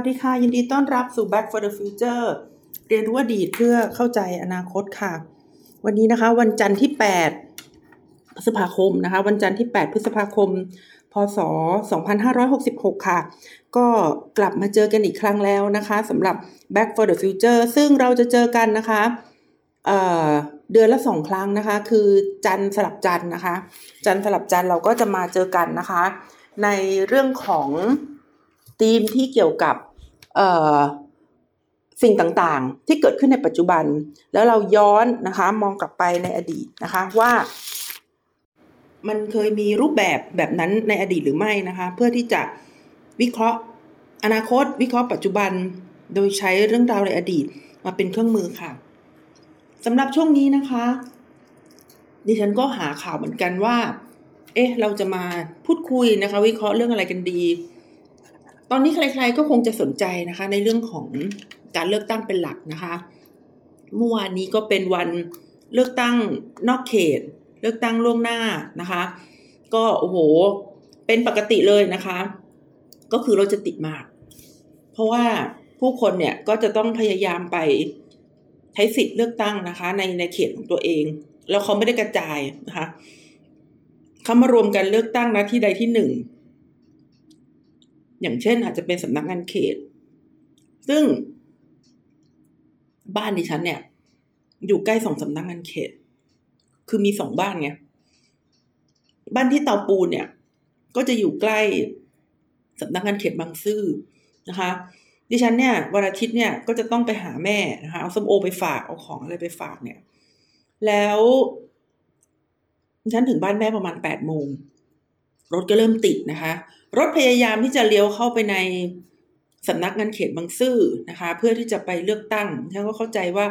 สวัสดีค่ะ ยินดีต้อนรับสู่ Back for the Future เรียนรู้อดีตเพื่อเข้าใจอนาคตค่ะ วันนี้นะคะ วันจันทร์ที่ 8 พฤษภาคมนะคะ วันจันทร์ที่ 8 พฤษภาคม พศ 2566 ค่ะ ก็กลับมาเจอกันอีกครั้งแล้วนะคะสำหรับ Back for the Future ซึ่งเราจะเจอกันนะคะเเดือนละสองครั้งนะคะ คือจันทร์สลับจันทร์นะคะ จันทร์สลับจันทร์เราก็จะมาเจอกันนะคะ ในเรื่องของธีมที่เกี่ยวกับ สิ่งต่างๆ ที่เกิดขึ้นในปัจจุบัน แล้วเราย้อนนะคะ มองกลับไปในอดีตนะคะว่ามันเคยมีรูปแบบแบบนั้นในอดีตหรือไม่นะคะ เพื่อที่จะวิเคราะห์อนาคต วิเคราะห์ปัจจุบัน โดยใช้เรื่องราวในอดีตมาเป็นเครื่องมือค่ะสำหรับช่วงนี้นะคะ ดิฉันก็หาข่าวเหมือนกันว่า เอ๊ะ เราจะมาพูดคุยนะคะ วิเคราะห์เรื่องอะไรกันดี ตอนนี้ใคร ๆ ก็คงจะสนใจนะคะ ในเรื่องของการเลือกตั้งเป็นหลักนะคะเมื่อวานนี้ก็เป็นวันเลือกตั้งนอกเขต เลือกตั้งล่วงหน้านะคะ ก็โอ้โห เป็นปกติเลยนะคะ ก็คือเราจะติดมาก เพราะว่าผู้คนเนี่ยก็จะต้องพยายามไปใช้สิทธิ์เลือกตั้งนะคะ ในในเขตของตัวเอง แล้วเขาไม่ได้กระจายนะคะเขามารวมกันเลือกตั้งนะที่ใดที่หนึ่ง อย่างเช่น อาจจะเป็นสำนักงานเขต ซึ่ง บ้านดิฉันเนี่ย อยู่ใกล้สองสำนักงานเขต คือมีสองบ้านไง บ้านที่เตาปูนเนี่ย ก็จะอยู่ใกล้สำนักงานเขตบางซื่อนะคะ ดิฉันเนี่ยวันอาทิตย์เนี่ยก็จะต้องไปหาแม่นะคะเอาส้มโอไปฝากเอาของอะไรไปฝากเนี่ย แล้ว ฉันถึงบ้านแม่ประมาณแปดโมง รถก็เริ่มติดนะคะ รถพยายามที่จะเลี้ยวเข้าไปในสำนักงานเขตบางซื่อนะคะ เพื่อที่จะไปเลือกตั้งฉันก็เข้าใจว่า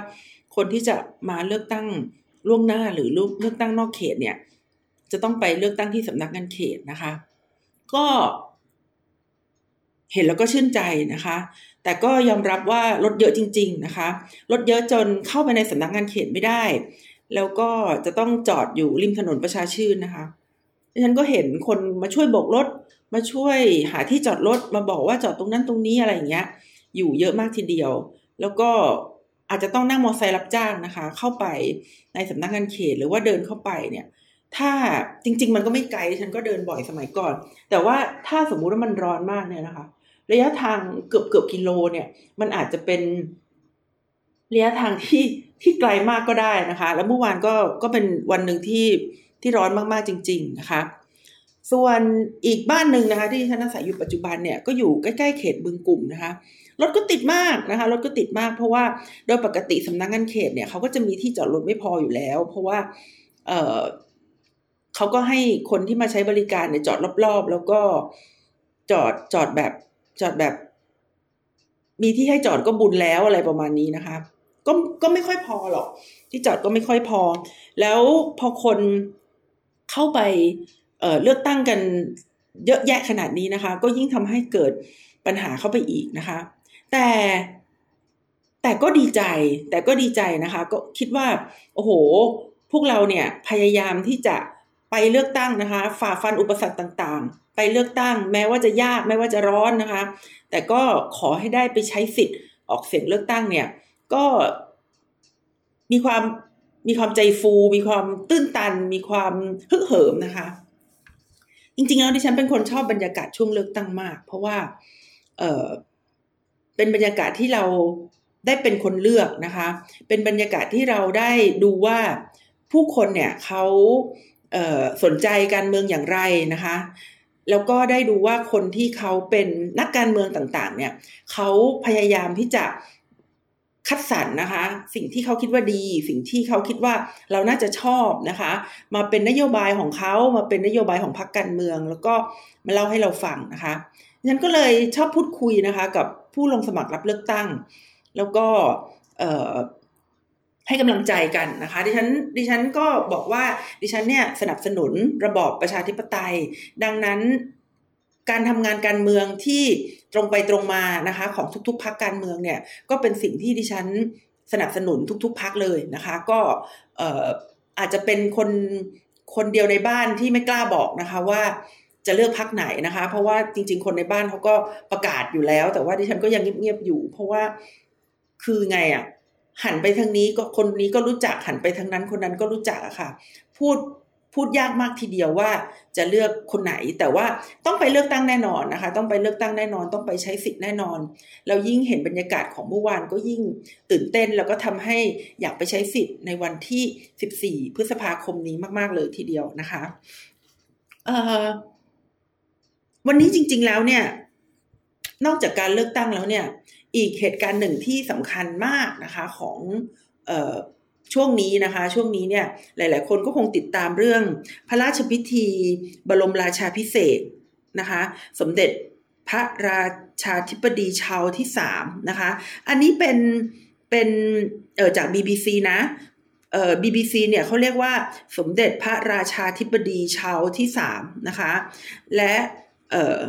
คนที่จะมาเลือกตั้งล่วงหน้าหรือเลือกตั้งนอกเขตเนี่ย จะต้องไปเลือกตั้งที่สำนักงานเขตนะคะ ก็ เห็นแล้วก็ชื่นใจนะคะ แต่ก็ยอมรับว่ารถเยอะจริง ๆนะคะ รถเยอะจนเข้าไปในสำนักงานเขตไม่ได้ แล้วก็จะต้องจอดอยู่ริมถนนประชาชื่นนะคะ ฉันก็เห็นคนมาช่วยโบกรถ มาช่วยหาที่จอดรถ มาบอกว่าจอดตรงนั้นตรงนี้อะไรอย่างเงี้ย อยู่เยอะมากทีเดียว แล้วก็อาจจะต้องนั่งมอเตอร์ไซค์รับจ้างนะคะ เข้าไปในสำนักงานเขตหรือว่าเดินเข้าไปเนี่ย ถ้าจริง ๆ มันก็ไม่ไกลฉันก็เดินบ่อยสมัยก่อน แต่ว่าถ้าสมมุติว่ามันร้อนมากเนี่ยนะคะ ระยะทางเกือบเกือบกิโลเนี่ย มันอาจจะเป็นระยะทางที่ที่ไกลมากก็ได้นะคะ แล้วเมื่อวานก็ก็เป็นวันหนึ่งที่ ที่ร้อนมากๆจริง ๆ นะคะ ส่วนอีกบ้านหนึ่งนะคะ ที่ฉันอาศัยอยู่ปัจจุบันเนี่ยก็อยู่ใกล้ๆเขตบึงกลุ่มนะคะรถก็ติดมากนะคะรถก็ติดมากเพราะว่าโดยปกติสำนักงานเขตเนี่ยเขาก็จะมีที่จอดรถไม่พออยู่แล้ว เพราะว่าเออเขาก็ให้คนที่มาใช้บริการเนี่ยจอดรอบๆ แล้วก็จอดจอดแบบจอดแบบ มีที่ให้จอดก็บุญแล้วอะไรประมาณนี้นะคะก็ก็ไม่ค่อยพอหรอก ที่จอดก็ไม่ค่อยพอ แล้วพอคน เข้าไปเเลือกตั้งกันเยอะแยะขนาดนี้นะคะ ก็ยิ่งทำให้เกิดปัญหาเข้าไปอีกนะคะ แต่แต่ก็ดีใจแต่ก็ดีใจนะคะ ก็คิดว่า โอ้โห พวกเราเนี่ยพยายามที่จะไปเลือกตั้งนะคะ ฝ่าฟันอุปสรรคต่างๆ ไปเลือกตั้ง แม้ว่าจะยากแม้ว่าจะร้อนนะคะ แต่ก็ขอให้ได้ไปใช้สิทธิ์ออกเสียงเลือกตั้งเนี่ย ก็มีความ มีความใจฟู มีความตื้นตัน มีความฮึกเหิมนะคะ จริงๆแล้วดิฉันเป็นคนชอบบรรยากาศช่วงเลือกตั้งมาก เพราะว่าเออเป็นบรรยากาศที่เราได้เป็นคนเลือกนะคะ เป็นบรรยากาศที่เราได้ดูว่าผู้คนเนี่ยเขาเสนใจการเมืองอย่างไรนะคะ แล้วก็ได้ดูว่าคนที่เขาเป็นนักการเมืองต่างๆ เนี่ยเขาพยายามที่จะ คัดสรรนะคะ สิ่งที่เขาคิดว่าดี สิ่งที่เขาคิดว่าเราน่าจะชอบนะคะ มาเป็นนโยบายของเขามาเป็นนโยบายของพรรคการเมือง แล้วก็มาเล่าให้เราฟังนะคะฉันก็เลยชอบพูดคุยนะคะ กับผู้ลงสมัครรับเลือกตั้ง แล้วก็ให้กำลังใจกันนะคะ ดิฉันดิฉันก็บอกว่าดิฉันเนี่ยสนับสนุนระบอบประชาธิปไตย ดังนั้นการทำงานการเมืองที่ ตรงไปตรงมานะคะ ของทุกๆพักการเมืองเนี่ยก็เป็นสิ่งที่ดิฉันสนับสนุนทุก ๆพักเลยนะคะ ก็อาจจะเป็นคนคนเดียวในบ้านที่ไม่กล้าบอกนะคะว่าจะเลือกพักไหนนะคะ เพราะว่าจริง ๆ คนในบ้านเขาก็ประกาศอยู่แล้ว แต่ว่าดิฉันก็ยังเงียบๆอยู่ เพราะว่าคือไงอะ่ะหันไปทางนี้ก็คนนี้ก็รู้จักหันไปทางนั้นคนนั้นก็รู้จักอะค่ะ พูด พูดยากมากทีเดียวว่าจะเลือกคนไหน แต่ว่าต้องไปเลือกตั้งแน่นอนนะคะ ต้องไปเลือกตั้งแน่นอน ต้องไปใช้สิทธิ์แน่นอนแล้วยิ่งเห็นบรรยากาศของเมื่อวานก็ยิ่งตื่นเต้น แล้วก็ทำให้อยากไปใช้สิทธิ์ในวันที่ 14 พฤษภาคมนี้มากๆเลยทีเดียวนะคะวันนี้จริง ๆแล้วเนี่ย นอกจากการเลือกตั้งแล้วเนี่ย อีกเหตุการณ์หนึ่งที่สำคัญมากนะคะ ของ ช่วงนี้นะคะ ช่วงนี้เนี่ยหลาย ๆ คนก็คงติดตามเรื่องพระราชพิธี บรมราชาพิเศษนะคะ สมเด็จพระราชาธิบดีชาวที่สามนะคะ อันนี้เป็นเป็นเออจาก BBC นะเอ่อ BBC เนี่ยเขาเรียกว่าสมเด็จพระราชาธิบดีชาวที่สามนะคะ และเอ่อ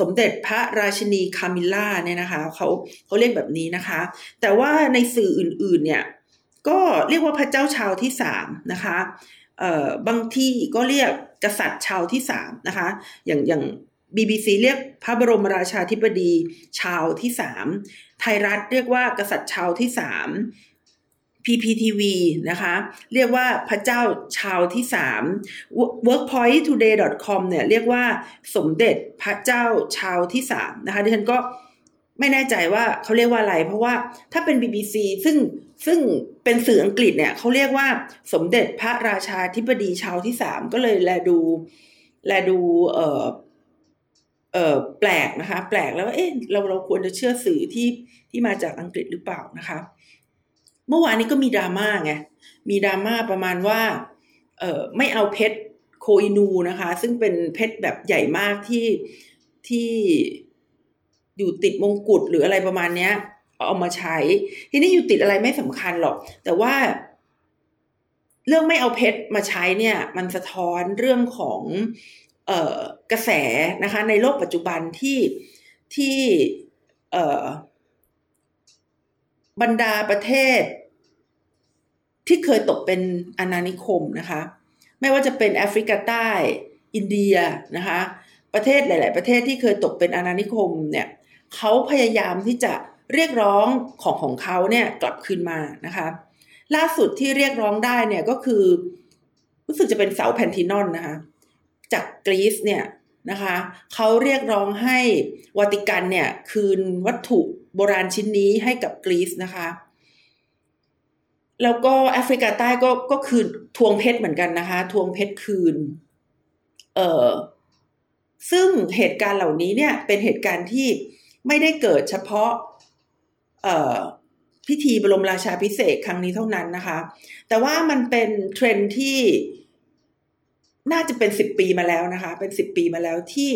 สมเด็จพระราชินีคามิล่าเนี่ยนะคะเขาเขาเรียกแบบนี้นะคะ แต่ว่าในสื่ออื่น ๆ เนี่ย ก็เรียกว่าพระเจ้าชาวที่สามนะคะเอ่อบางที่ก็เรียกกษัตริย์ชาวที่สามนะคะ อย่างอย่าง BBC เรียกพระบรมราชาธิบดีชาวที่สามไทยรัฐเรียกว่ากษัตริย์ชาวที่สาม PPTV นะคะ เรียกว่าพระเจ้าชาวที่สาม workpointtoday.com เนี่ยเรียกว่าสมเด็จพระเจ้าชาวที่สามนะคะดิฉันก็ ไม่แน่ใจว่าเขาเรียกว่าอะไร เพราะว่าถ้าเป็น BBC ซึ่งซึ่งเป็นสื่ออังกฤษเนี่ยเขาเรียกว่าสมเด็จพระราชาธิบดีชาวที่สามก็เลยแลดู แลดูเออเออแปลกนะคะ แปลกแล้วว่าเอ๊ะเราเราควรจะเชื่อสื่อที่ที่มาจากอังกฤษหรือเปล่านะคะ เมื่อวานนี้ก็มีดราม่าไงมีดราม่าประมาณว่าเออไม่เอาเพชรโคอินูนะคะ ซึ่งเป็นเพชรแบบใหญ่มากที่ที่ อยู่ติดมงกุฎหรืออะไรประมาณเนี้ย เอามาใช้ ทีนี้อยู่ติดอะไรไม่สำคัญหรอก แต่ว่า เรื่องไม่เอาเพชรมาใช้เนี่ย มันสะท้อนเรื่องของเออกระแสนะคะ ในโลกปัจจุบันที่ที่เอบรรดาประเทศ ที่เคยตกเป็นอาณานิคมนะคะ ไม่ว่าจะเป็นแอฟริกาใต้อินเดียนะคะ ประเทศหลาย ๆ ประเทศที่เคยตกเป็นอาณานิคมเนี่ย เขาพยายามที่จะเรียกร้องของของเขาเนี่ยกลับคืนมานะคะ ล่าสุดที่เรียกร้องได้เนี่ยก็คือ รู้สึกจะเป็นเสาแพนทินอนนะคะ จากกรีซเนี่ยนะคะเขาเรียกร้องให้วาติกันเนี่ยคืนวัตถุโบราณชิ้นนี้ให้กับกรีซนะคะ แล้วก็แอฟริกาใต้ก็ก็คืนทวงเพชรเหมือนกันนะคะ ทวงเพชรคืน เออซึ่งเหตุการณ์เหล่านี้เนี่ยเป็นเหตุการณ์ที่ ไม่ได้เกิดเฉพาะพิธีบรมราชาพิเศษครั้งนี้เท่านั้นนะคะ แต่ว่ามันเป็นเทรนที่น่าจะเป็นสิบปีมาแล้วนะคะ เป็นสิบปีมาแล้วที่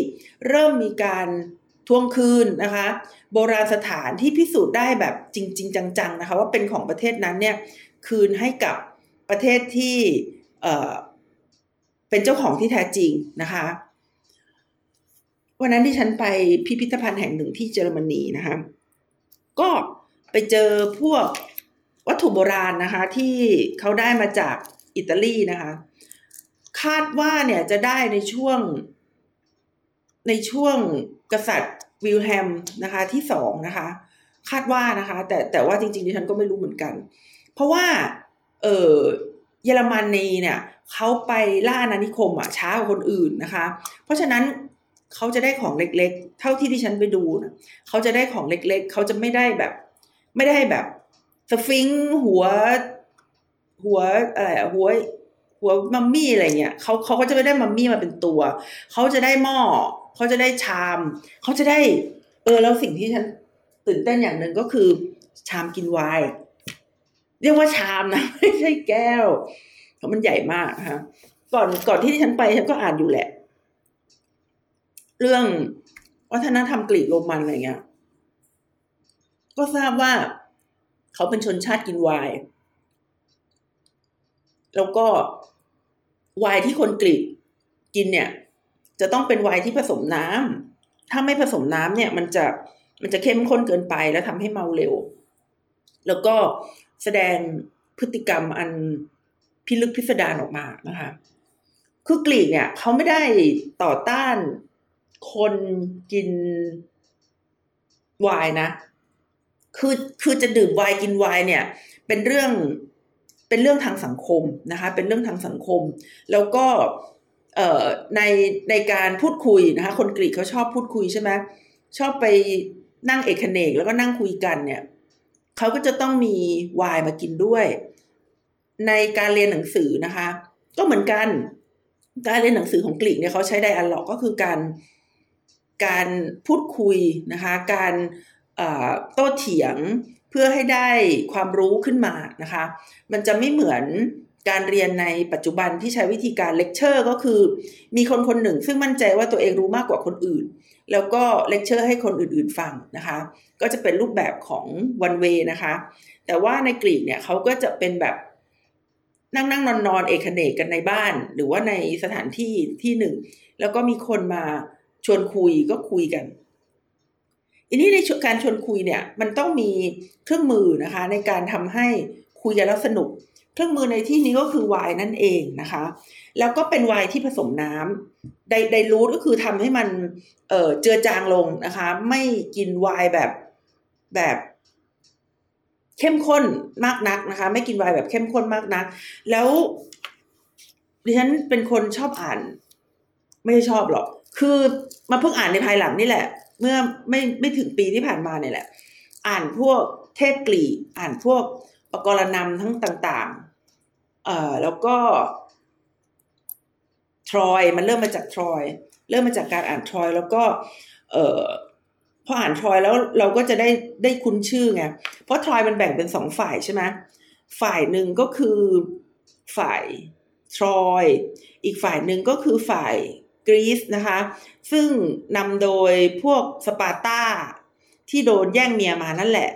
เริ่มมีการทวงคืนนะคะ โบราณสถานที่พิสูจน์ได้แบบจริง ๆ จังๆนะคะว่าเป็นของประเทศนั้นเนี่ยคืนให้กับประเทศที่เเป็นเจ้าของที่แท้จริงนะคะ วันนั้นที่ฉันไปพิพิธภัณฑ์แห่งหนึ่งที่เยอรมนีนะคะก็ไปเจอพวกวัตถุโบราณนะคะ ที่เขาได้มาจากอิตาลีนะคะ คาดว่าเนี่ยจะได้ในช่วง ในช่วงกษัตริย์วิลแฮมนะคะ ที่สองนะคะ คาดว่านะคะ แต่แต่ว่าจริงๆดิฉันก็ไม่รู้เหมือนกัน เพราะว่า เออเยอรมนีเนี่ยเขาไปล่าอาณานิคมอะช้ากว่าคนอื่นนะคะ เพราะฉะนั้น เขาจะได้ของเล็ก ๆ เท่าที่ที่ฉันไปดูนะเขาจะได้ของเล็ก ๆ เขาจะไม่ได้แบบ ไม่ได้แบบสฟิงหัว หัวอะไรหัว หัวมัมมี่อะไรเงี้ยเขาเขาก็จะไม่ได้มัมมี่มาเป็นตัว เขาจะได้หม้อเขาจะได้ชาม เขาจะได้ เออแล้วสิ่งที่ฉันตื่นเต้นอย่างหนึ่งก็คือ ชามกินไวน์เรียกว่าชามนะไม่ใช่แก้วเพราะมันใหญ่มากนะคะก่อนก่อนที่ฉันไปฉันก็อ่านอยู่แหละ เรื่องวัฒนธรรมกรีกโรมันอะไรเงี้ย ก็ทราบว่าเขาเป็นชนชาติกินไวน์แล้วก็ไวน์ที่คนกรีกกินเนี่ย จะต้องเป็นไวน์ที่ผสมน้ำถ้าไม่ผสมน้ำเนี่ย มันจะมันจะเข้มข้นเกินไปแล้วทำให้เมาเร็ว แล้วก็แสดงพฤติกรรมอันพิลึกพิสดารออกมานะคะ คือกรีกเนี่ย เขาไม่ได้ต่อต้าน คนกินไวน์นะ คือคือจะดื่มไวน์กินไวน์เนี่ย เป็นเรื่องเป็นเรื่องทางสังคมนะคะ เป็นเรื่องทางสังคม แล้วก็เอ่อในในการพูดคุยนะคะ คนกรีกเขาชอบพูดคุยใช่ไหมชอบไปนั่งเอกเนกแล้วก็นั่งคุยกันเนี่ยเขาก็จะต้องมีไวน์มากินด้วย ในการเรียนหนังสือนะคะ ก็เหมือนกัน การเรียนหนังสือของกรีกเนี่ยเขาใช้ไดอะล็อกก็คือการ การพูดคุยนะคะ การโต้เถียงเพื่อให้ได้ความรู้ขึ้นมานะคะ มันจะไม่เหมือนการเรียนในปัจจุบันที่ใช้วิธีการเลคเชอร์ก็คือ มีคนคนหนึ่งซึ่งมั่นใจว่าตัวเองรู้มากกว่าคนอื่น แล้วก็เลคเชอร์ให้คนอื่นๆฟังนะคะ ก็จะเป็นรูปแบบของ one way นะคะ แต่ว่าในกรีกเนี่ยเขาก็จะเป็นแบบนั่งนั่งนอนนอนเอกเขนกกันในบ้าน หรือว่าในสถานที่ที่หนึ่ง แล้วก็มีคนมา ชวนคุยก็คุยกันอันนี้ในการชวนคุยเนี่ย มันต้องมีเครื่องมือนะคะ ในการทำให้คุยกันแล้วสนุก เครื่องมือในที่นี้ก็คือไวน์นั่นเองนะคะ แล้วก็เป็นไวน์ที่ผสมน้ำไดไดรูทก็คือทำให้มันเออเจือจางลงนะคะ ไม่กินไวน์แบบแบบเข้มข้นมากนักนะคะ ไม่กินไวน์แบบเข้มข้นมากนัก แล้วดิฉันเป็นคนชอบอ่าน ไม่ชอบหรอก คือมาเพิ่งอ่านในภายหลังนี่แหละ เมื่อไม่ไม่ถึงปีที่ผ่านมาเนี่ยแหละ อ่านพวกเทพกรีอ่านพวกปกรณำทั้งต่างๆ เอ่อแล้วก็ทรอยมันเริ่มมาจากทรอย เริ่มมาจากการอ่านทรอย แล้วก็ เอ่อพออ่านทรอยแล้วเราก็จะได้ได้คุ้นชื่อไงเพราะทรอยมันแบ่งเป็นสองฝ่ายใช่ไหมฝ่ายหนึ่งก็คือฝ่ายทรอย อีกฝ่ายหนึ่งก็คือฝ่าย กรีซนะคะ ซึ่งนำโดยพวกสปาร์ตาที่โดนแย่งเมียมานั่นแหละ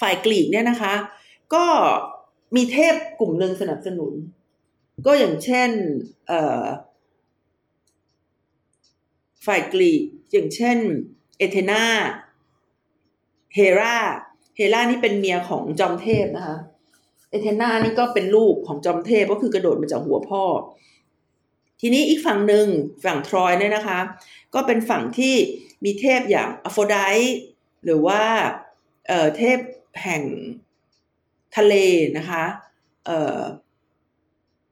ฝ่ายกรีกเนี่ยนะคะ ก็มีเทพกลุ่มหนึ่งสนับสนุน ก็อย่างเช่นฝ่ายกรีกอย่างเช่น เอเธนาเฮราเฮรานี่เป็นเมียของจอมเทพนะคะ เอเธนานี่ก็เป็นลูกของจอมเทพก็คือกระโดดมาจากหัวพ่อ ทีนี้อีกฝั่งหนึ่งฝั่งทรอยเนี่ยนะคะ ก็เป็นฝั่งที่มีเทพอย่างอโฟไดหรือว่าเอ่อเทพแห่งทะเลนะคะเอ่อ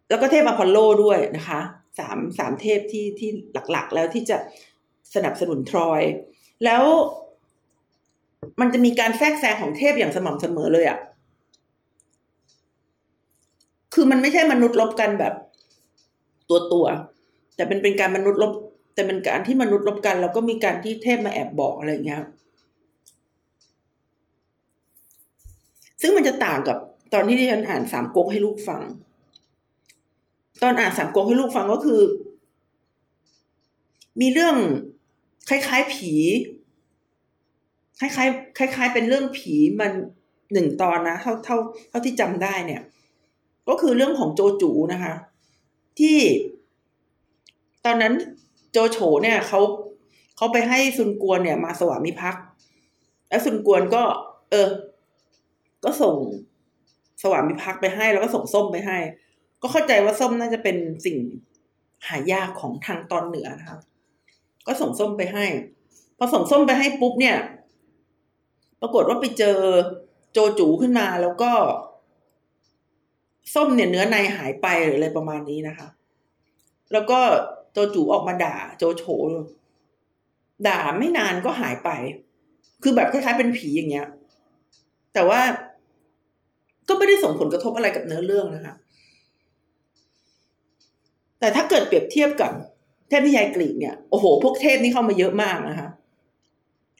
แล้วก็เทพอพอลโลด้วยนะคะสามสามเทพที่ที่หลักๆ แล้วที่จะสนับสนุนทรอย แล้วมันจะมีการแทรกแซงของเทพอย่างสม่ำเสมอเลยอะ่ะ คือมันไม่ใช่มนุษย์ลบกันแบบตัวตัวแต่เป็นเป็นการมนุษย์ลบ แต่เป็นการที่มนุษย์ลบกัน แล้วก็มีการที่เทพมาแอบบอกอะไรเงี้ยซึ่งมันจะต่างกับตอนที่ที่ฉันอ่านสามก๊กให้ลูกฟัง ตอนอ่านสามก๊กให้ลูกฟังก็คือ มีเรื่องคล้ายๆผี คล้ายๆคล้าย ๆ เป็นเรื่องผีมันหนึ่งตอนนะเท่าเท่าเท่าที่จำได้เนี่ย ก็คือเรื่องของโจจูนะคะ ที่ ตอนนั้นโจโฉเนี่ยเขาเขาไปให้ซุนกวนเนี่ย มาสวามิภักดิ์แล้วซุนกวนก็ เออ ก็ส่งสวามิภักดิ์ไปให้ แล้วก็ส่งส้มไปให้ ก็เข้าใจว่าส้มน่าจะเป็นสิ่งหายากของทางตอนเหนือนะคะ ก็ส่งส้มไปให้ พอส่งส้มไปให้ปุ๊บเนี่ย ปรากฏว่าไปเจอโจจูขึ้นมาแล้วก็ ส้มเนี่ยเนื้อในหายไปหรืออะไรประมาณนี้นะคะ แล้วก็โจจูออกมาด่า โจโฉด่าไม่นานก็หายไป คือแบบคล้ายๆเป็นผีอย่างเงี้ย แต่ว่าก็ไม่ได้ส่งผลกระทบอะไรกับเนื้อเรื่องนะคะ แต่ถ้าเกิดเปรียบเทียบกับเทพนิยายกรีกเนี่ยโอ้โห พวกเทพนี่เข้ามาเยอะมากนะคะ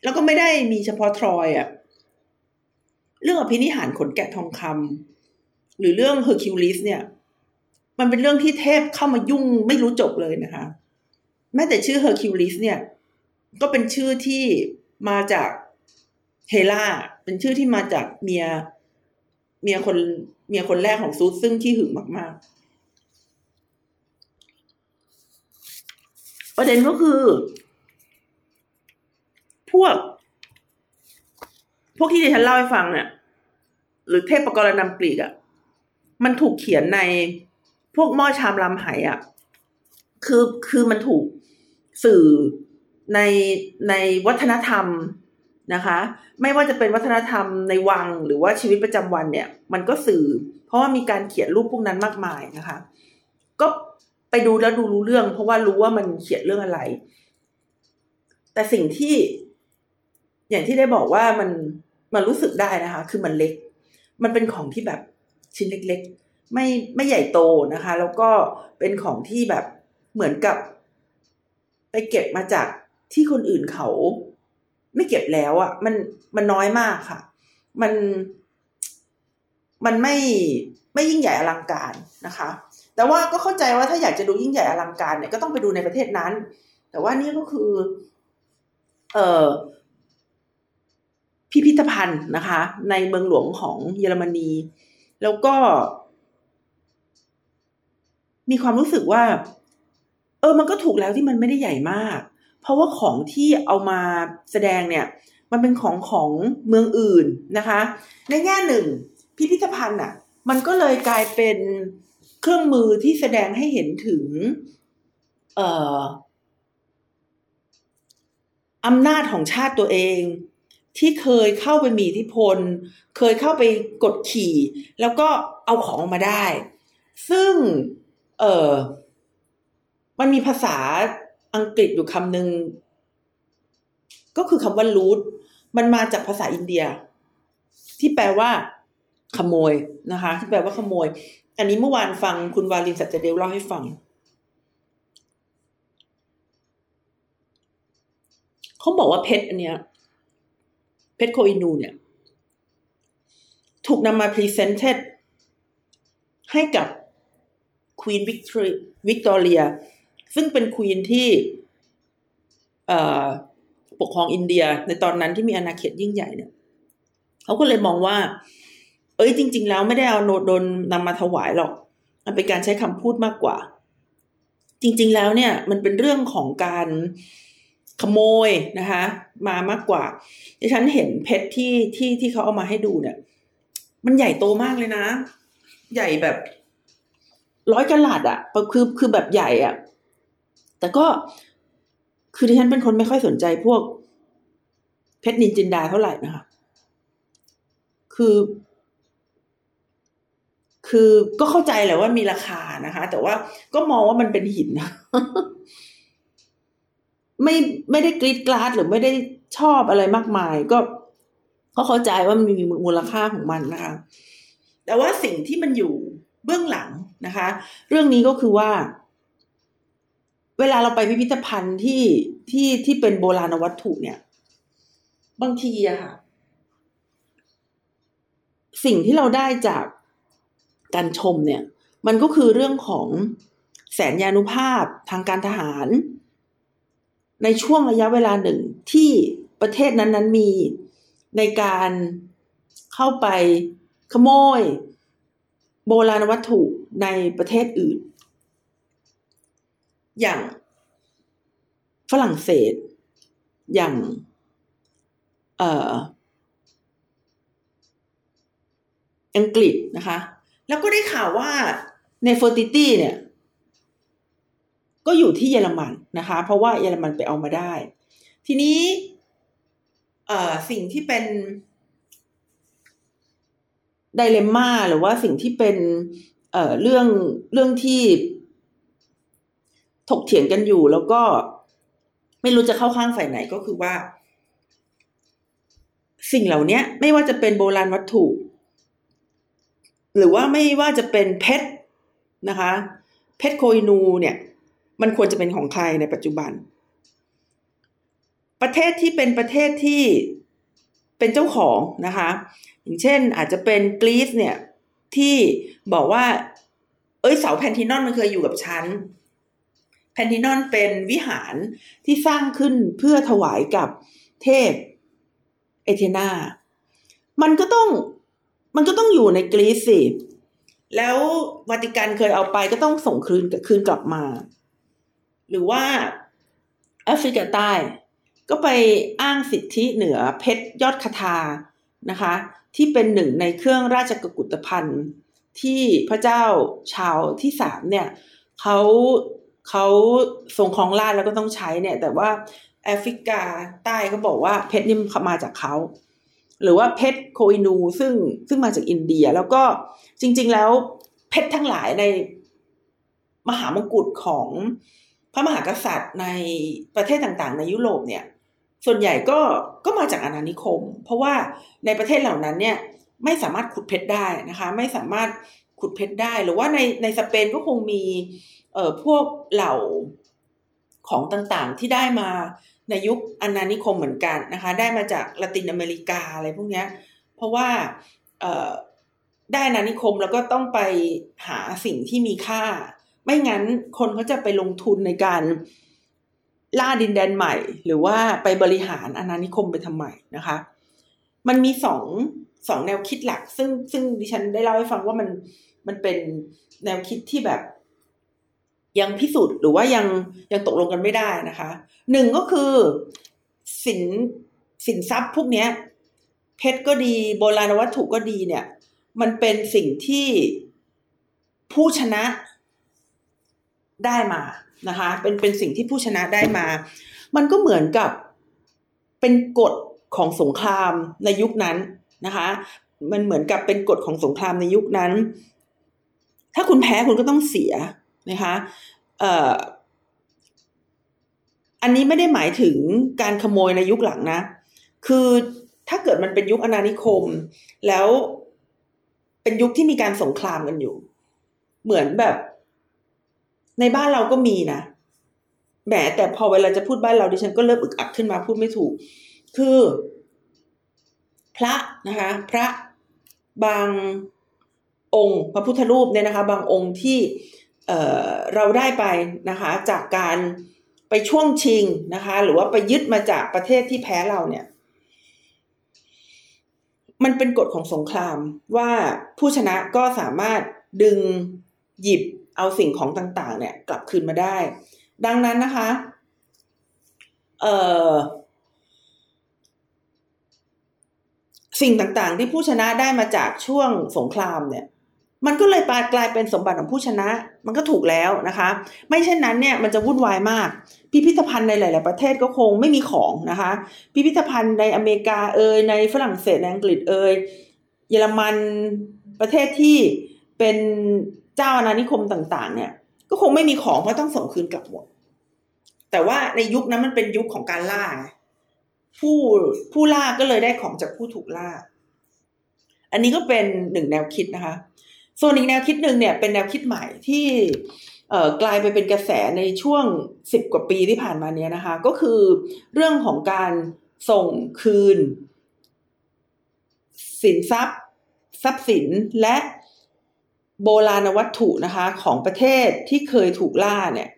แล้วก็ไม่ได้มีเฉพาะทรอยอะเรื่องอภินิหารขนแกะทองคำ หรือเรื่องเฮอร์คิวลิสเนี่ย มันเป็นเรื่องที่เทพเข้ามายุ่งไม่รู้จบเลยนะคะ แม้แต่ชื่อเฮอร์คิวลิสเนี่ย ก็เป็นชื่อที่มาจากเฮร่าเป็นชื่อที่มาจากเมียเมียคนเมียคนแรกของซุสซึ่งที่หึงมาก ๆ ประเด็นก็คือ พวก พวกที่ดิฉันเล่าให้ฟังเนี่ยหรือเทพปกรณ์นำกรีกอะ่ะ มันถูกเขียนในพวกหม้อชามลำไหอะ คือคือมันถูกสื่อในในวัฒนธรรมนะคะ ไม่ว่าจะเป็นวัฒนธรรมในวังหรือว่าชีวิตประจำวันเนี่ย มันก็สื่อ เพราะว่ามีการเขียนรูปพวกนั้นมากมายนะคะ ก็ไปดูแล้วดูรู้เรื่อง เพราะว่ารู้ว่ามันเขียนเรื่องอะไร แต่สิ่งที่อย่างที่ได้บอกว่ามันมันรู้สึกได้นะคะ คือมันเล็ก มันเป็นของที่แบบ ชิ้นเล็กๆ ไม่ไม่ใหญ่โตนะคะ แล้วก็เป็นของที่แบบเหมือนกับ ไปเก็บมาจากที่คนอื่นเขา ไม่เก็บแล้วอะ่ะ มันมันน้อยมากค่ะ มันมันไม่ไม่ยิ่งใหญ่อลังการนะคะ แต่ว่าก็เข้าใจว่าถ้าอยากจะดูยิ่งใหญ่อลังการเนี่ยก็ต้องไปดูในประเทศนั้น แต่ว่านี่ก็คือ เอ่อพิพิธภัณฑ์นะคะ ในเมืองหลวงของเยอรมนี แล้วก็ มีความรู้สึกว่า เออ มันก็ถูกแล้วที่มันไม่ได้ใหญ่มาก เพราะว่าของที่เอามาแสดงเนี่ย มันเป็นของของเมืองอื่นนะคะ ในแง่หนึ่ง พิพิธภัณฑ์อะ มันก็เลยกลายเป็นเครื่องมือที่แสดงให้เห็นถึง เอ่ออำนาจของชาติตัวเอง ที่เคยเข้าไปมีอิทธิพล เคยเข้าไปกดขี่ แล้วก็เอาของมาได้ ซึ่ง เออมันมีภาษาอังกฤษอยู่คำหนึ่งก็คือคำว่ารูทมันมาจากภาษาอินเดีย ที่แปลว่า ขโมยนะคะ ที่แปลว่าขโมย อันนี้เมื่อวานฟังคุณวาลินสัจเดลเล่าให้ฟังเขาบอกว่าเพชรอันเนี้ย เพชรโคอินูร์เนี่ย ถูกนำมา presented ให้กับ Queen วิกตอเรีย ซึ่งเป็น queen ที่ปกครองอินเดียในตอนนั้นที่มีอาณาเขตยิ่งใหญ่เนี่ยเขาก็เลยมองว่า เอ้ยจริง ๆ แล้วไม่ได้เอาโนโดนนำมาถวายหรอก มันเป็นการใช้คำพูดมากกว่า จริง ๆ แล้วเนี่ย มันเป็นเรื่องของการ ขโมยนะคะ มามากกว่าที่ฉันเห็นเพชรที่ที่ที่เขาเอามาให้ดูเนี่ย มันใหญ่โตมากเลยนะ ใหญ่แบบร้อยกะลัดอะคือคือแบบใหญ่อะแต่ก็คือที่ฉันเป็นคนไม่ค่อยสนใจพวก เพชรนินจินดาเท่าไหร่นะคะ คือ คือก็เข้าใจแหละว่ามีราคานะคะ แต่ว่าก็มองว่ามันเป็นหินนะ ไม่ไม่ได้กรีดกราดหรือไม่ได้ชอบอะไรมากมาย ก็ก็เข้าใจว่ามันมีมูลค่าของมันนะคะ แต่ว่าสิ่งที่มันอยู่เบื้องหลังนะคะ เรื่องนี้ก็คือว่า เวลาเราไปพิพิธภัณฑ์ที่ที่ที่เป็นโบราณวัตถุเนี่ย บางทีอะค่ะ สิ่งที่เราได้จากการชมเนี่ย มันก็คือเรื่องของแสนยานุภาพทางการทหาร ในช่วงระยะเวลาหนึ่งที่ประเทศนั้นๆมีในการเข้าไปขโมย โบราณวัตถุในประเทศอื่น อย่างฝรั่งเศส อย่างเอ่ออังกฤษนะคะ แล้วก็ได้ข่าวว่าในเฟอร์ติตี้เนี่ย ก็อยู่ที่เยอรมันนะคะ เพราะว่าเยอรมันไปเอามาได้ ทีนี้สิ่งที่เป็นไดเลม่าหรือว่าสิ่งที่เป็นเเรื่องเรื่องที่ถกเถียงกันอยู่ แล้วก็ไม่รู้จะเข้าข้างฝ่ายไหนก็คือว่า สิ่งเหล่านี้ไม่ว่าจะเป็นโบราณวัตถุ หรือว่าไม่ว่าจะเป็นเพชรนะคะ เพชรโคยนูเนี่ย มันควรจะเป็นของใครในปัจจุบัน ประเทศที่เป็นประเทศที่เป็นเจ้าของนะคะ อย่างเช่นอาจจะเป็นกรีซเนี่ยที่บอกว่า เอ้ยเสาแพนทินอนมันเคยอยู่กับฉันแพนทินอนเป็นวิหารที่สร้างขึ้นเพื่อถวายกับเทพเอเธนา มันก็ต้องมันก็ต้องอยู่ในกรีซสิ แล้ววัติกันเคยเอาไปก็ต้องส่งคืนคืนกลับมา หรือว่าแอฟริกาใต้ ก็ไปอ้างสิทธิเหนือเพชรยอดคาทานะคะ ที่เป็นหนึ่งในเครื่องราชกกุฏภัณฑ์ที่พระเจ้าชาวที่สามเนี่ยเขาเขาทรงครองราชแล้วก็ต้องใช้เนี่ย แต่ว่าแอฟริกาใต้เขาบอกว่าเพชรนี่มาจากเขาหรือว่าเพชรโคอินูซึ่งซึ่งมาจากอินเดีย แล้วก็จริง ๆ แล้วเพชรทั้งหลายในมหามงกุฎของ พระมหากษัตริย์ในประเทศต่างๆ ในยุโรปเนี่ยส่วนใหญ่ก็ก็มาจากอาณานิคม เพราะว่าในประเทศเหล่านั้นเนี่ยไม่สามารถขุดเพชรได้นะคะ ไม่สามารถขุดเพชรได้ หรือว่าในในสเปนก็คงมีเอ่อพวกเหล่าของต่างๆที่ได้มาในยุคอาณานิคมเหมือนกันนะคะ ได้มาจากละตินอเมริกาอะไรพวกนี้เพราะว่าเอ่อได้อาณานิคมแล้วก็ต้องไปหาสิ่งที่มีค่า ไม่งั้นคนเขาจะไปลงทุนในการล่าดินแดนใหม่ หรือว่าไปบริหารอาณานิคมไปทำไมนะคะ มันมีสองสองแนวคิดหลัก ซึ่งซึ่งดิฉันได้เล่าให้ฟังว่ามันมันเป็นแนวคิดที่แบบ ยังพิสูจน์หรือว่ายังยังตกลงกันไม่ได้นะคะหนึ่งก็คือสินสินทรัพย์พวกนี้เพชรก็ดีโบราณวัตถุก็ดีเนี่ย มันเป็นสิ่งที่ผู้ชนะ ได้มานะคะ เป็นเป็นสิ่งที่ผู้ชนะได้มา มันก็เหมือนกับเป็นกฎของสงครามในยุคนั้นนะคะ มันเหมือนกับเป็นกฎของสงครามในยุคนั้น ถ้าคุณแพ้คุณก็ต้องเสียนะคะเอ่ออันนี้ไม่ได้หมายถึงการขโมยในยุคหลังนะ คือถ้าเกิดมันเป็นยุคอนานิคม แล้วเป็นยุคที่มีการสงครามกันอยู่ เหมือนแบบ ในบ้านเราก็มีนะแหมแต่พอเวลาจะพูดบ้านเราดิฉันก็เริ่มอึกอักขึ้นมาพูดไม่ถูก คือ พระนะคะ พระบางองค์ พระพุทธรูปเนี่ยนะคะ บางองค์ที่เเราได้ไปนะคะ จากการไปช่วงชิงนะคะ หรือว่าไปยึดมาจากประเทศที่แพ้เราเนี่ย มันเป็นกฎของสงครามว่าผู้ชนะก็สามารถดึงหยิบ เอาสิ่งของต่างๆ เนี่ย กลับคืนมาได้ ดังนั้นนะคะ เอ่อสิ่งต่างๆ ที่ผู้ชนะได้มาจากช่วงสงครามเนี่ย มันก็เลยกลายเป็นสมบัติของผู้ชนะ มันก็ถูกแล้วนะคะ ไม่เช่นนั้นเนี่ยมันจะวุ่นวายมาก พิพิธภัณฑ์ในหลาย ๆ ประเทศก็คงไม่มีของนะคะ พิพิธภัณฑ์ในอเมริกาเอยในฝรั่งเศสในอังกฤษเอยเยอรมันประเทศที่เป็น เจ้าอาณานิคมต่าง ๆ เนี่ย ก็คงไม่มีของเพราะต้องส่งคืนกลับหมดแต่ว่าในยุคนั้นมันเป็นยุคของการล่า ผู้ผู้ล่าก็เลยได้ของจากผู้ถูกล่า อันนี้ก็เป็นหนึ่งแนวคิดนะคะ ส่วนอีกแนวคิดหนึ่งเนี่ยเป็นแนวคิดใหม่ที่กลายไปเป็นกระแสในช่วงสิบกว่าปีที่ผ่านมาเนี้ยนะคะ ก็คือเรื่องของการส่งคืน สินทรัพย์ ทรัพย์สินและ โบราณวัตถุนะคะของประเทศที่เคยถูกล่าเนี่ย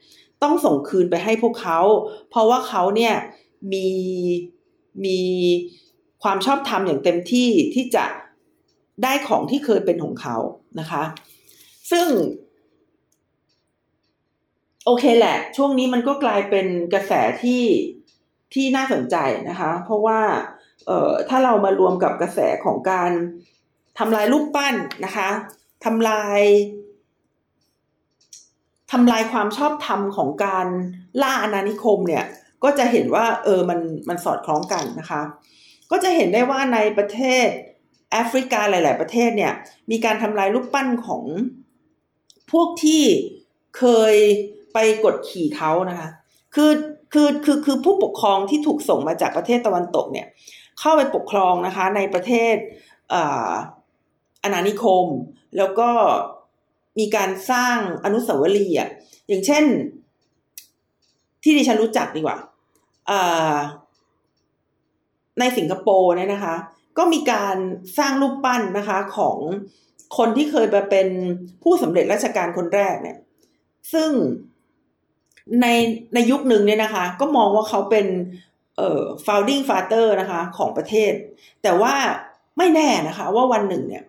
ต้องส่งคืนไปให้พวกเขา เพราะว่าเขาเนี่ยมีมีความชอบธรรมอย่างเต็มที่ที่จะได้ของที่เคยเป็นของเขานะคะ ซึ่ง โอเคแหละ ช่วงนี้มันก็กลายเป็นกระแสที่ที่น่าสนใจนะคะ เพราะว่าเอ่อถ้าเรามารวมกับกระแสของการทำลายรูปปั้นนะคะ ทำลายทำลายความชอบธรรมของการล่าอาณานิคมเนี่ย ก็จะเห็นว่าเออมันมันสอดคล้องกันนะคะ ก็จะเห็นได้ว่าในประเทศแอฟริกาหลาย ๆ ประเทศเนี่ย มีการทำลายรูปปั้นของพวกที่เคยไปกดขี่เขานะคะ คือคือคือคือผู้ปกครองที่ถูกส่งมาจากประเทศตะวันตกเนี่ย เข้าไปปกครองนะคะ ในประเทศอา ณานิคม แล้วก็มีการสร้างอนุสาวรีย์อย่างเช่น ที่ดิฉันรู้จักดีกว่าในสิงคโปร์เนี่ยนะคะ ก็มีการสร้างรูปปั้นนะคะของคนที่เคยมาเป็นผู้สำเร็จราชการคนแรกเนี่ย ซึ่งในในยุคหนึ่งเนี่ยนะคะ ก็มองว่าเขาเป็นเอ่อ founding father นะคะ ของประเทศ แต่ว่าไม่แน่นะคะ ว่าวันหนึ่งเนี่ย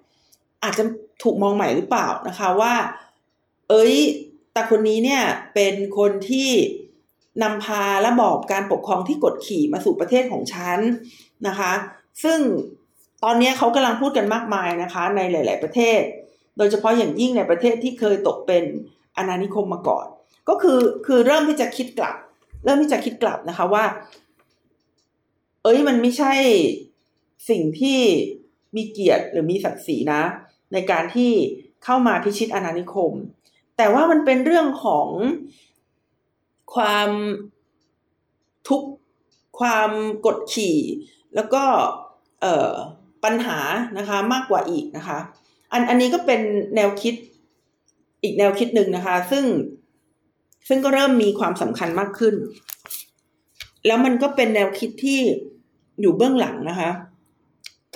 อาจจะถูกมองใหม่หรือเปล่านะคะว่า เอ้ยแต่คนนี้เนี่ยเป็นคนที่นำพาระบอบการปกครองที่กดขี่มาสู่ประเทศของฉันนะคะ ซึ่งตอนนี้เขากำลังพูดกันมากมายนะคะ ในหลาย ๆ ประเทศ โดยเฉพาะอย่างยิ่งในประเทศที่เคยตกเป็นอาณานิคมมาก่อน ก็คือคือเริ่มที่จะคิดกลับ เริ่มที่จะคิดกลับนะคะว่า เอ้ยมันไม่ใช่สิ่งที่มีเกียรติหรือมีศักดิ์ศรีนะ ในการที่เข้ามาพิชิตอาณานิคม แต่ว่ามันเป็นเรื่องของความทุกข์ความกดขี่ แล้วก็ปัญหานะคะมากกว่าอีกนะคะอันอันนี้ก็เป็นแนวคิดอีกแนวคิดหนึ่งนะคะ ซึ่งซึ่งก็เริ่มมีความสำคัญมากขึ้น แล้วมันก็เป็นแนวคิดที่อยู่เบื้องหลังนะคะ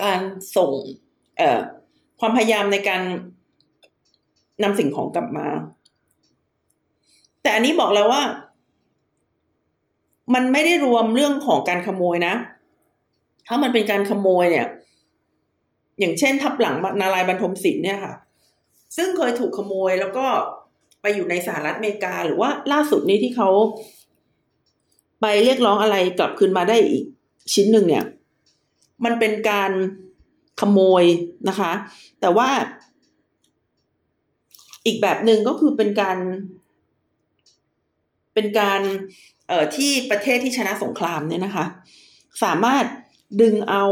การส่งเอ ความพยายามในการนำสิ่งของกลับมา แต่อันนี้บอกแล้วว่า มันไม่ได้รวมเรื่องของการขโมยนะ ถ้ามันเป็นการขโมยเนี่ย อย่างเช่น ทับหลังนารายบรรทมศิลป์เนี่ยค่ะ ซึ่งเคยถูกขโมยแล้วก็ไปอยู่ในสหรัฐอเมริกา หรือว่าล่าสุดนี้ที่เขาไปเรียกร้องอะไรกลับคืนมาได้อีกชิ้นหนึ่งเนี่ย มันเป็นการ ขโมยนะคะ แต่ว่า อีกแบบหนึ่งก็คือเป็นการ เป็นการเอ่อที่ประเทศที่ชนะสงครามเนี่ยนะคะ สามารถดึงเอา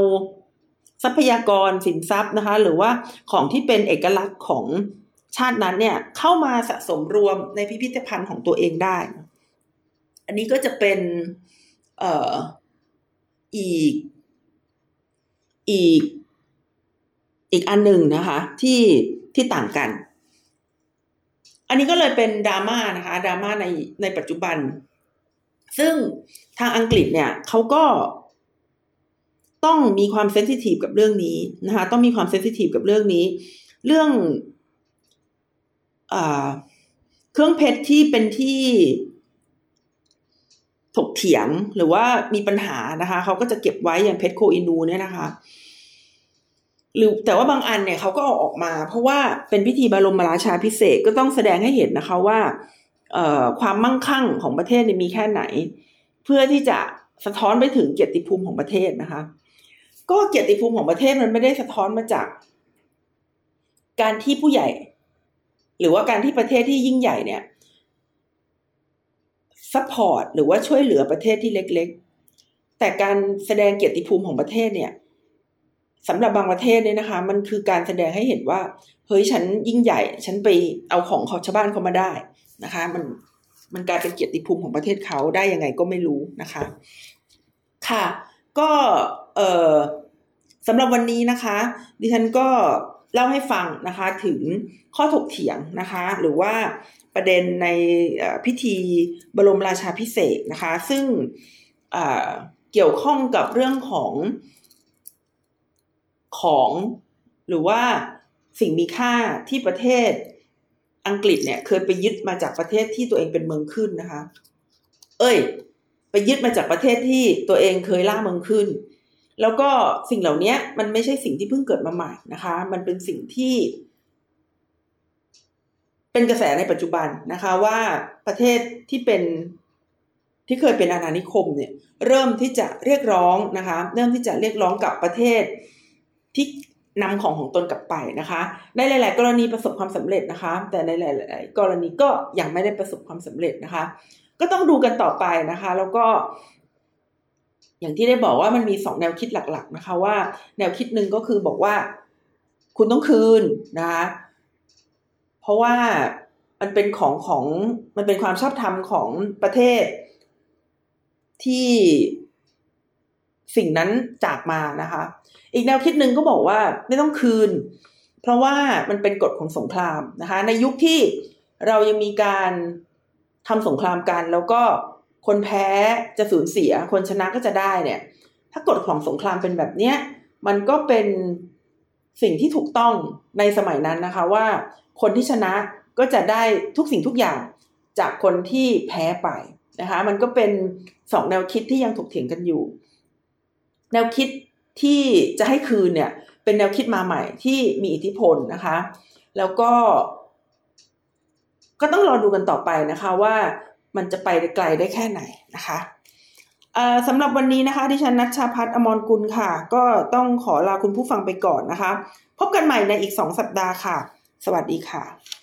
ทรัพยากรสินทรัพย์นะคะ หรือว่าของที่เป็นเอกลักษณ์ของชาตินั้นเนี่ย เข้ามาสะสมรวมในพิพิธภัณฑ์ของตัวเองได้ อันนี้ก็จะเป็นเอ่ออีกอีก อีกอันหนึ่งนะคะ ที่ที่ต่างกัน อันนี้ก็เลยเป็นดราม่านะคะดราม่าในในปัจจุบัน ซึ่งทางอังกฤษเนี่ยเขาก็ต้องมีความเซนซิทีฟกับเรื่องนี้นะคะต้องมีความเซนซิทีฟกับเรื่องนี้ เรื่องอเครื่องเพชรที่เป็นที่ถกเถียงหรือว่ามีปัญหานะคะเขาก็จะเก็บไว้อย่างเพชรโคอินูเนี่ยนะคะ หรือแต่ว่าบางอันเนี่ยเขาก็เอาออกมา เพราะว่าเป็นพิธีบรมราชาพิเศษก็ต้องแสดงให้เห็นนะคะว่าความมั่งคั่งของประเทศมีแค่ไหน เพื่อที่จะสะท้อนไปถึงเกียรติภูมิของประเทศนะคะ ก็เกียรติภูมิของประเทศมันไม่ได้สะท้อนมาจาก การที่ผู้ใหญ่ หรือว่าการที่ประเทศที่ยิ่งใหญ่เนี่ย support หรือว่าช่วยเหลือประเทศที่เล็ก ๆ แต่การแสดงเกียรติภูมิของประเทศเนี่ย สำหรับบางประเทศเนี่ยนะคะ มันคือการแสดงให้เห็นว่าเฮ้ยฉันยิ่งใหญ่ ฉันไปเอาของเขาชาวบ้านเขามาได้นะคะ มันมันกลายเป็นเกียรติภูมิของประเทศเขาได้ยังไงก็ไม่รู้นะคะ ค่ะ ก็เออสำหรับวันนี้นะคะ ดิฉันก็เล่าให้ฟังนะคะถึงข้อถกเถียงนะคะ หรือว่าประเด็นในพิธีบรมราชาพิเศษนะคะ ซึ่งเกี่ยวข้องกับเรื่องของ ของ หรือว่าสิ่งมีค่าที่ประเทศอังกฤษเนี่ยเคยไปยึดมาจากประเทศที่ตัวเองเป็นเมืองขึ้นนะคะ เอ้ย ไปยึดมาจากประเทศที่ตัวเองเคยล่าเมืองขึ้น แล้วก็สิ่งเหล่านี้มันไม่ใช่สิ่งที่เพิ่งเกิดมาใหม่นะคะ มันเป็นสิ่งที่ เป็นกระแสในปัจจุบันนะคะ ว่าประเทศที่เป็นที่เคยเป็นอาณานิคมเนี่ย เริ่มที่จะเรียกร้องนะคะ เริ่มที่จะเรียกร้องกับประเทศ ที่นำของของตนกลับไปนะคะ ในหลาย ๆ กรณีประสบความสำเร็จนะคะ แต่ในหลาย ๆ กรณีก็ยังไม่ได้ประสบความสำเร็จนะคะ ก็ต้องดูกันต่อไปนะคะ แล้วก็ อย่างที่ได้บอกว่ามันมีสองแนวคิดหลัก ๆ นะคะ ว่า แนวคิดหนึ่งก็คือบอกว่า คุณต้องคืนนะคะเพราะว่ามันเป็นของของมันเป็นความชอบธรรมของประเทศที่ สิ่งนั้นจากมานะคะ อีกแนวคิดหนึ่งก็บอกว่าไม่ต้องคืน เพราะว่ามันเป็นกฎของสงครามนะคะ ในยุคที่เรายังมีการทำสงครามกัน แล้วก็คนแพ้จะสูญเสีย คนชนะก็จะได้เนี่ย ถ้ากฎของสงครามเป็นแบบเนี้ยมันก็เป็นสิ่งที่ถูกต้องในสมัยนั้นนะคะว่าคนที่ชนะก็จะได้ทุกสิ่งทุกอย่างจากคนที่แพ้ไปนะคะ มันก็เป็นสองแนวคิดที่ยังถกเถียงกันอยู่ แนวคิดที่จะให้คืนเนี่ยเป็นแนวคิดมาใหม่ที่มีอิทธิพลนะคะ แล้วก็ ก็ต้องรอดูกันต่อไปนะคะว่ามันจะไปไกลได้แค่ไหนนะคะสำหรับวันนี้นะคะดิฉันนัชชาพัฒนอมรกุลค่ะ ก็ต้องขอลาคุณผู้ฟังไปก่อนนะคะ พบกันใหม่ในอีกสองสัปดาห์ค่ะ สวัสดีค่ะ